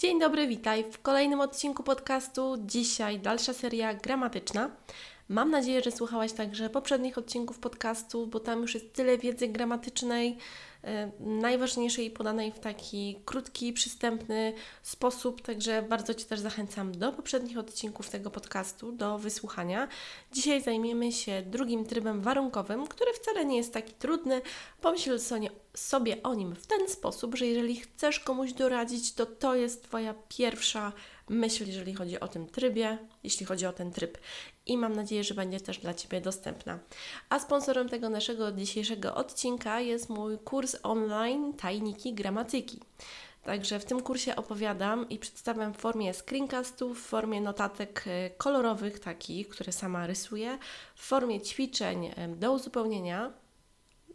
Dzień dobry, witaj w kolejnym odcinku podcastu. Dzisiaj dalsza seria gramatyczna. Mam nadzieję, że słuchałaś także poprzednich odcinków podcastu, bo tam już jest tyle wiedzy gramatycznej, e, najważniejszej podanej w taki krótki, przystępny sposób, także bardzo Cię też zachęcam do poprzednich odcinków tego podcastu, do wysłuchania. Dzisiaj zajmiemy się drugim trybem warunkowym, który wcale nie jest taki trudny. Pomyśl sobie o nim w ten sposób, że jeżeli chcesz komuś doradzić, to to jest Twoja pierwsza myśl, jeżeli chodzi o tym trybie, jeśli chodzi o ten tryb. I mam nadzieję, że będzie też dla Ciebie dostępna. A sponsorem tego naszego dzisiejszego odcinka jest mój kurs online Tajniki Gramatyki. Także w tym kursie opowiadam i przedstawiam w formie screencastów, w formie notatek e, kolorowych, takich, które sama rysuję, w formie ćwiczeń e, do uzupełnienia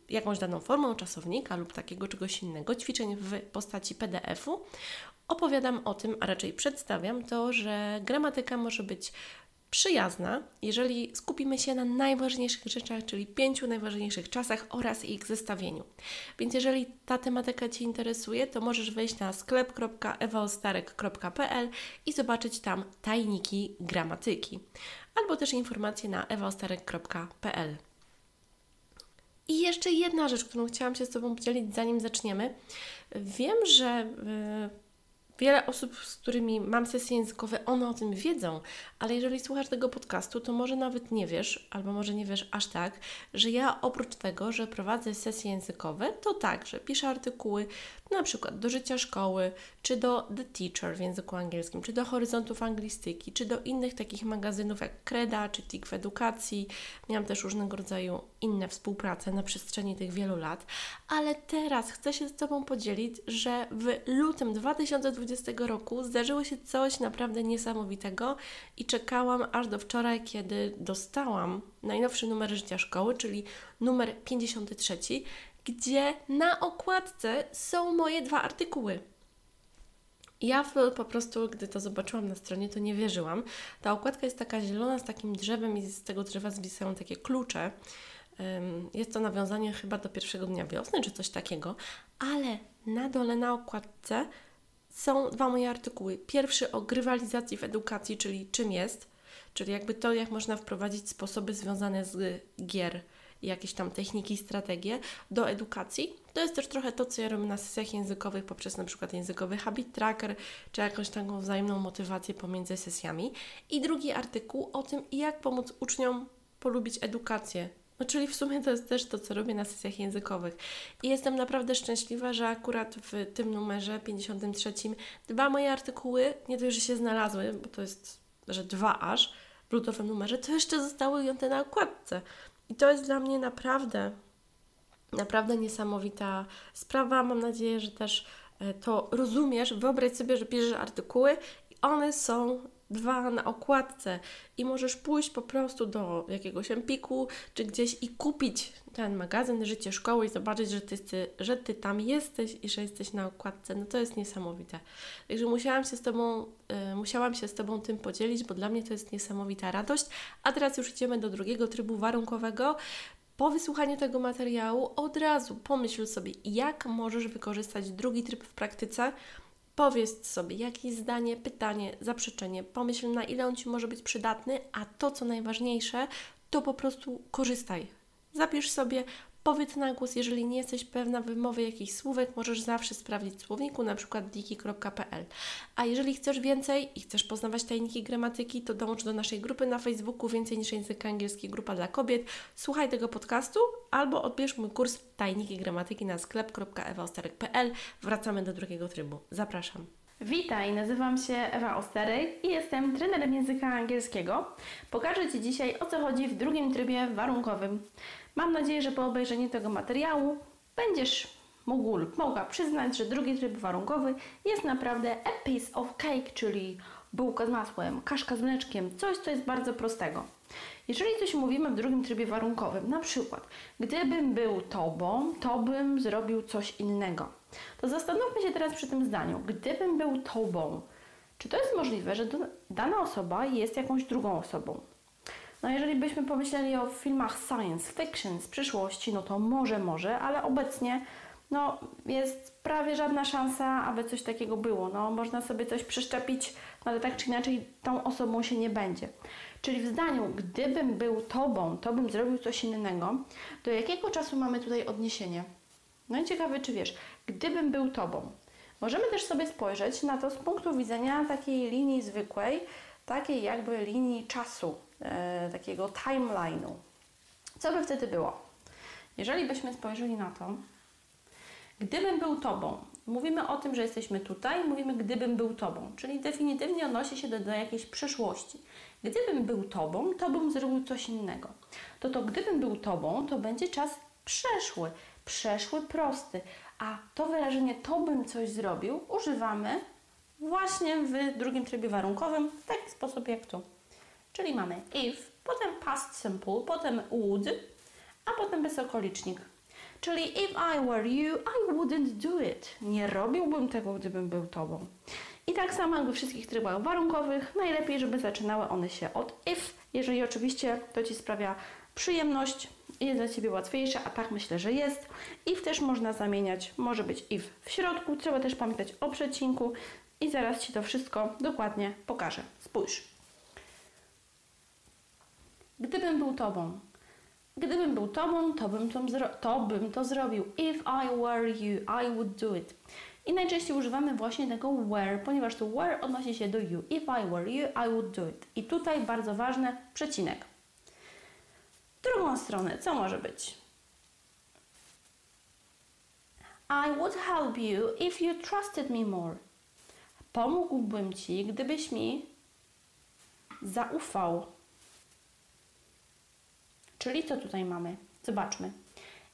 jakąś daną formą czasownika lub takiego czegoś innego, ćwiczeń w postaci PDF-u opowiadam o tym, a raczej przedstawiam to, że gramatyka może być przyjazna, jeżeli skupimy się na najważniejszych rzeczach, czyli pięciu najważniejszych czasach oraz ich zestawieniu. Więc jeżeli ta tematyka Cię interesuje, to możesz wejść na sklep.ewaostarek.pl i zobaczyć tam tajniki gramatyki, albo też informacje na ewaostarek.pl. I jeszcze jedna rzecz, którą chciałam się z Tobą podzielić, zanim zaczniemy. Wiem, że yy, Wiele osób, z którymi mam sesje językowe, one o tym wiedzą, ale jeżeli słuchasz tego podcastu, to może nawet nie wiesz, albo może nie wiesz aż tak, że ja oprócz tego, że prowadzę sesje językowe, to także piszę artykuły na przykład do życia szkoły, czy do The Teacher w języku angielskim, czy do Horyzontów Anglistyki, czy do innych takich magazynów jak Kreda, czy TIK w edukacji. Miałam też różnego rodzaju inne współprace na przestrzeni tych wielu lat, ale teraz chcę się z Tobą podzielić, że w lutym 2020 roku zdarzyło się coś naprawdę niesamowitego i czekałam aż do wczoraj, kiedy dostałam najnowszy numer życia szkoły, czyli numer 53 gdzie na okładce są moje dwa artykuły. Ja po prostu, gdy to zobaczyłam na stronie, to nie wierzyłam. Ta okładka jest taka zielona z takim drzewem i z tego drzewa zwisają takie klucze. Jest to nawiązanie chyba do pierwszego dnia wiosny, czy coś takiego, ale na dole na okładce są dwa moje artykuły. Pierwszy o grywalizacji w edukacji, czyli czym jest, czyli jakby to, jak można wprowadzić sposoby związane z gier jakieś tam techniki, strategie do edukacji. To jest też trochę to, co ja robię na sesjach językowych poprzez na przykład językowy habit tracker, czy jakąś taką wzajemną motywację pomiędzy sesjami. I drugi artykuł o tym, jak pomóc uczniom polubić edukację, no, czyli w sumie to jest też to, co robię na sesjach językowych. I jestem naprawdę szczęśliwa, że akurat w tym numerze 53 dwa moje artykuły, nie dość, że się znalazły, bo to jest, że dwa aż w lutowym numerze, to jeszcze zostały ujęte na okładce. I to jest dla mnie naprawdę, naprawdę niesamowita sprawa. Mam nadzieję, że też e, to rozumiesz. Wyobraź sobie, że piszesz artykuły i one są dwa na okładce i możesz pójść po prostu do jakiegoś empiku czy gdzieś i kupić ten magazyn Życie Szkoły i zobaczyć, że ty, że ty tam jesteś i że jesteś na okładce. No to jest niesamowite. Także musiałam się z Tobą, y, musiałam się z Tobą tym podzielić, bo dla mnie to jest niesamowita radość. A teraz już idziemy do drugiego trybu warunkowego. Po wysłuchaniu tego materiału od razu pomyśl sobie, jak możesz wykorzystać drugi tryb w praktyce, Powiedz sobie jakieś zdanie, pytanie, zaprzeczenie, pomyśl na ile on Ci może być przydatny, a to co najważniejsze, to po prostu korzystaj. Zapisz sobie, Powiedz na głos, jeżeli nie jesteś pewna wymowy jakichś słówek, możesz zawsze sprawdzić w słowniku, na przykład diki.pl. A jeżeli chcesz więcej i chcesz poznawać tajniki gramatyki, to dołącz do naszej grupy na Facebooku Więcej niż język angielski, grupa dla kobiet. Słuchaj tego podcastu albo odbierz mój kurs Tajniki gramatyki na sklep.ewaostarek.pl. Wracamy do drugiego trybu. Zapraszam. Witaj, nazywam się Ewa Osterek i jestem trenerem języka angielskiego. Pokażę Ci dzisiaj o co chodzi w drugim trybie warunkowym. Mam nadzieję, że po obejrzeniu tego materiału będziesz mógł lub mogła przyznać, że drugi tryb warunkowy jest naprawdę a piece of cake, czyli bułka z masłem, kaszka z mleczkiem, coś, co jest bardzo prostego. Jeżeli coś mówimy w drugim trybie warunkowym, na przykład, gdybym był tobą, to bym zrobił coś innego. To zastanówmy się teraz przy tym zdaniu. Gdybym był tobą, czy to jest możliwe, że dana osoba jest jakąś drugą osobą? No jeżeli byśmy pomyśleli o filmach science fiction z przyszłości, no to może, może, ale obecnie no, jest prawie żadna szansa, aby coś takiego było. No, można sobie coś przeszczepić, no, ale tak czy inaczej tą osobą się nie będzie. Czyli w zdaniu, gdybym był tobą, to bym zrobił coś innego, do jakiego czasu mamy tutaj odniesienie? No i ciekawe, czy wiesz, gdybym był tobą. Możemy też sobie spojrzeć na to z punktu widzenia takiej linii zwykłej, takiej jakby linii czasu, e, takiego timeline'u. Co by wtedy było? Jeżeli byśmy spojrzeli na to, gdybym był Tobą, mówimy o tym, że jesteśmy tutaj, mówimy gdybym był Tobą, czyli definitywnie odnosi się do, do jakiejś przeszłości. Gdybym był Tobą, to bym zrobił coś innego. To to gdybym był Tobą, to będzie czas przeszły, przeszły prosty, a to wyrażenie to bym coś zrobił używamy właśnie w drugim trybie warunkowym w taki sposób jak tu. Czyli mamy if, potem past simple, potem would, a potem bezokolicznik. Czyli if I were you, I wouldn't do it. Nie robiłbym tego, gdybym był tobą. I tak samo jak we wszystkich trybach warunkowych, najlepiej, żeby zaczynały one się od if, jeżeli oczywiście to Ci sprawia przyjemność, jest dla Ciebie łatwiejsze, a tak myślę, że jest. If też można zamieniać, może być if w środku, trzeba też pamiętać o przecinku i zaraz Ci to wszystko dokładnie pokażę. Spójrz. Gdybym był Tobą, Gdybym był tobą, to bym to, to bym to zrobił. If I were you, I would do it. I najczęściej używamy właśnie tego were, ponieważ to were odnosi się do you. If I were you, I would do it. I tutaj bardzo ważny przecinek. Drugą stronę, co może być? I would help you if you trusted me more. Pomógłbym Ci, gdybyś mi zaufał. Czyli co tutaj mamy? Zobaczmy.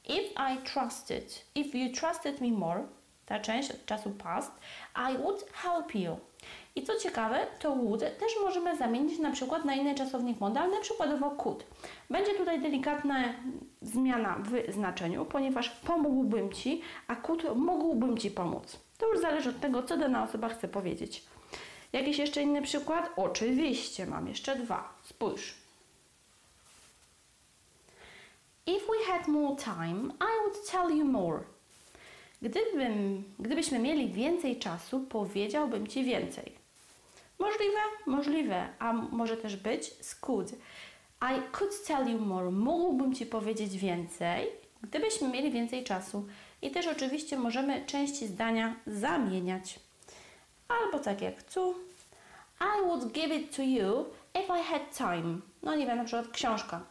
If I trusted, if you trusted me more, ta część od czasu past, I would help you. I co ciekawe, to would też możemy zamienić na przykład na inny czasownik modalny, przykładowo could. Będzie tutaj delikatna zmiana w znaczeniu, ponieważ pomógłbym Ci, a could mógłbym Ci pomóc. To już zależy od tego, co dana osoba chce powiedzieć. Jakiś jeszcze inny przykład? Oczywiście, mam jeszcze dwa. Spójrz. If we had more time, I would tell you more. Gdybym, gdybyśmy mieli więcej czasu, powiedziałbym Ci więcej. Możliwe? Możliwe. A może też być. I could tell you more. Mógłbym Ci powiedzieć więcej, gdybyśmy mieli więcej czasu. I też oczywiście możemy części zdania zamieniać. Albo tak jak tu. I would give it to you if I had time. No nie wiem, na przykład książka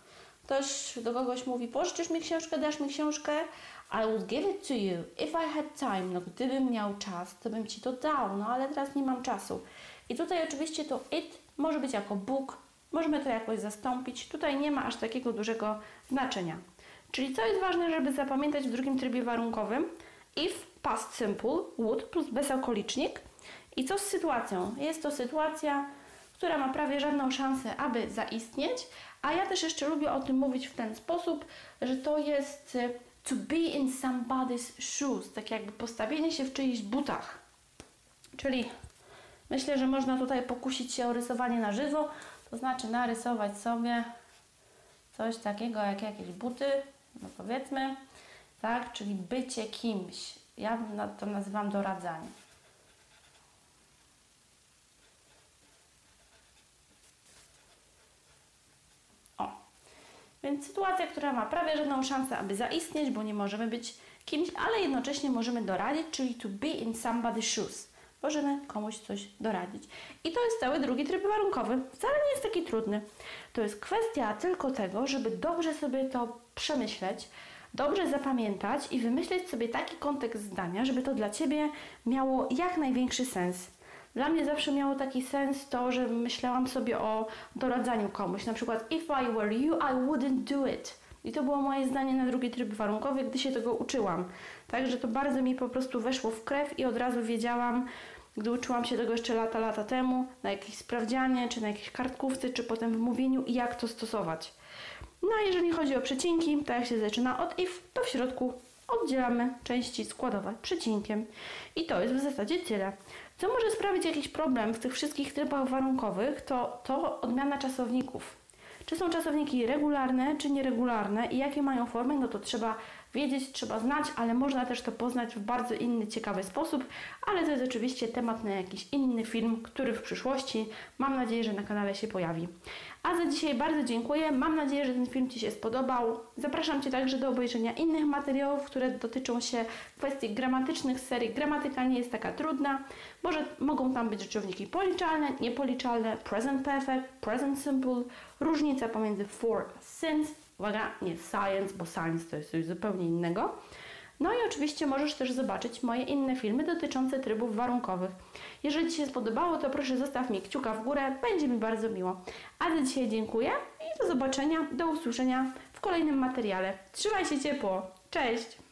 ktoś do kogoś mówi, pożyczysz mi książkę, dasz mi książkę, I would give it to you if I had time. No gdybym miał czas, to bym Ci to dał, no ale teraz nie mam czasu. I tutaj oczywiście to it może być jako Bóg, możemy to jakoś zastąpić. Tutaj nie ma aż takiego dużego znaczenia. Czyli co jest ważne, żeby zapamiętać w drugim trybie warunkowym? If past simple, would plus bezokolicznik. I co z sytuacją? Jest to sytuacja, która ma prawie żadną szansę, aby zaistnieć, a ja też jeszcze lubię o tym mówić w ten sposób, że to jest e, to be in somebody's shoes, tak jakby postawienie się w czyichś butach. Czyli myślę, że można tutaj pokusić się o rysowanie na żywo, to znaczy narysować sobie coś takiego jak jakieś buty, no powiedzmy, tak, czyli bycie kimś. Ja to nazywam doradzanie. Więc sytuacja, która ma prawie żadną szansę, aby zaistnieć, bo nie możemy być kimś, ale jednocześnie możemy doradzić, czyli to be in somebody's shoes. Możemy komuś coś doradzić. I to jest cały drugi tryb warunkowy. Wcale nie jest taki trudny. To jest kwestia tylko tego, żeby dobrze sobie to przemyśleć, dobrze zapamiętać i wymyśleć sobie taki kontekst zdania, żeby to dla Ciebie miało jak największy sens. Dla mnie zawsze miało taki sens to, że myślałam sobie o doradzaniu komuś. Na przykład, if I were you, I wouldn't do it. I to było moje zdanie na drugi tryb warunkowy, gdy się tego uczyłam. Także to bardzo mi po prostu weszło w krew i od razu wiedziałam, gdy uczyłam się tego jeszcze lata, lata temu, na jakiejś sprawdzianie, czy na jakiejś kartkówce, czy potem w mówieniu i jak to stosować. No a jeżeli chodzi o przecinki, to jak się zaczyna od if, to w środku oddzielamy części składowe przecinkiem. I to jest w zasadzie tyle. Co może sprawić jakiś problem w tych wszystkich trybach warunkowych, to, to odmiana czasowników. Czy są czasowniki regularne, czy nieregularne i jakie mają formy, no to trzeba wiedzieć, trzeba znać, ale można też to poznać w bardzo inny, ciekawy sposób, ale to jest oczywiście temat na jakiś inny film, który w przyszłości mam nadzieję, że na kanale się pojawi. A za dzisiaj bardzo dziękuję. Mam nadzieję, że ten film Ci się spodobał. Zapraszam Cię także do obejrzenia innych materiałów, które dotyczą się kwestii gramatycznych z serii Gramatyka nie jest taka trudna. Może mogą tam być rzeczowniki policzalne, niepoliczalne, present perfect, present simple, różnica pomiędzy for since, uwaga, nie science, bo science to jest coś zupełnie innego. No i oczywiście możesz też zobaczyć moje inne filmy dotyczące trybów warunkowych. Jeżeli Ci się spodobało, to proszę zostaw mi kciuka w górę, będzie mi bardzo miło. A za dzisiaj dziękuję i do zobaczenia, do usłyszenia w kolejnym materiale. Trzymaj się ciepło, cześć!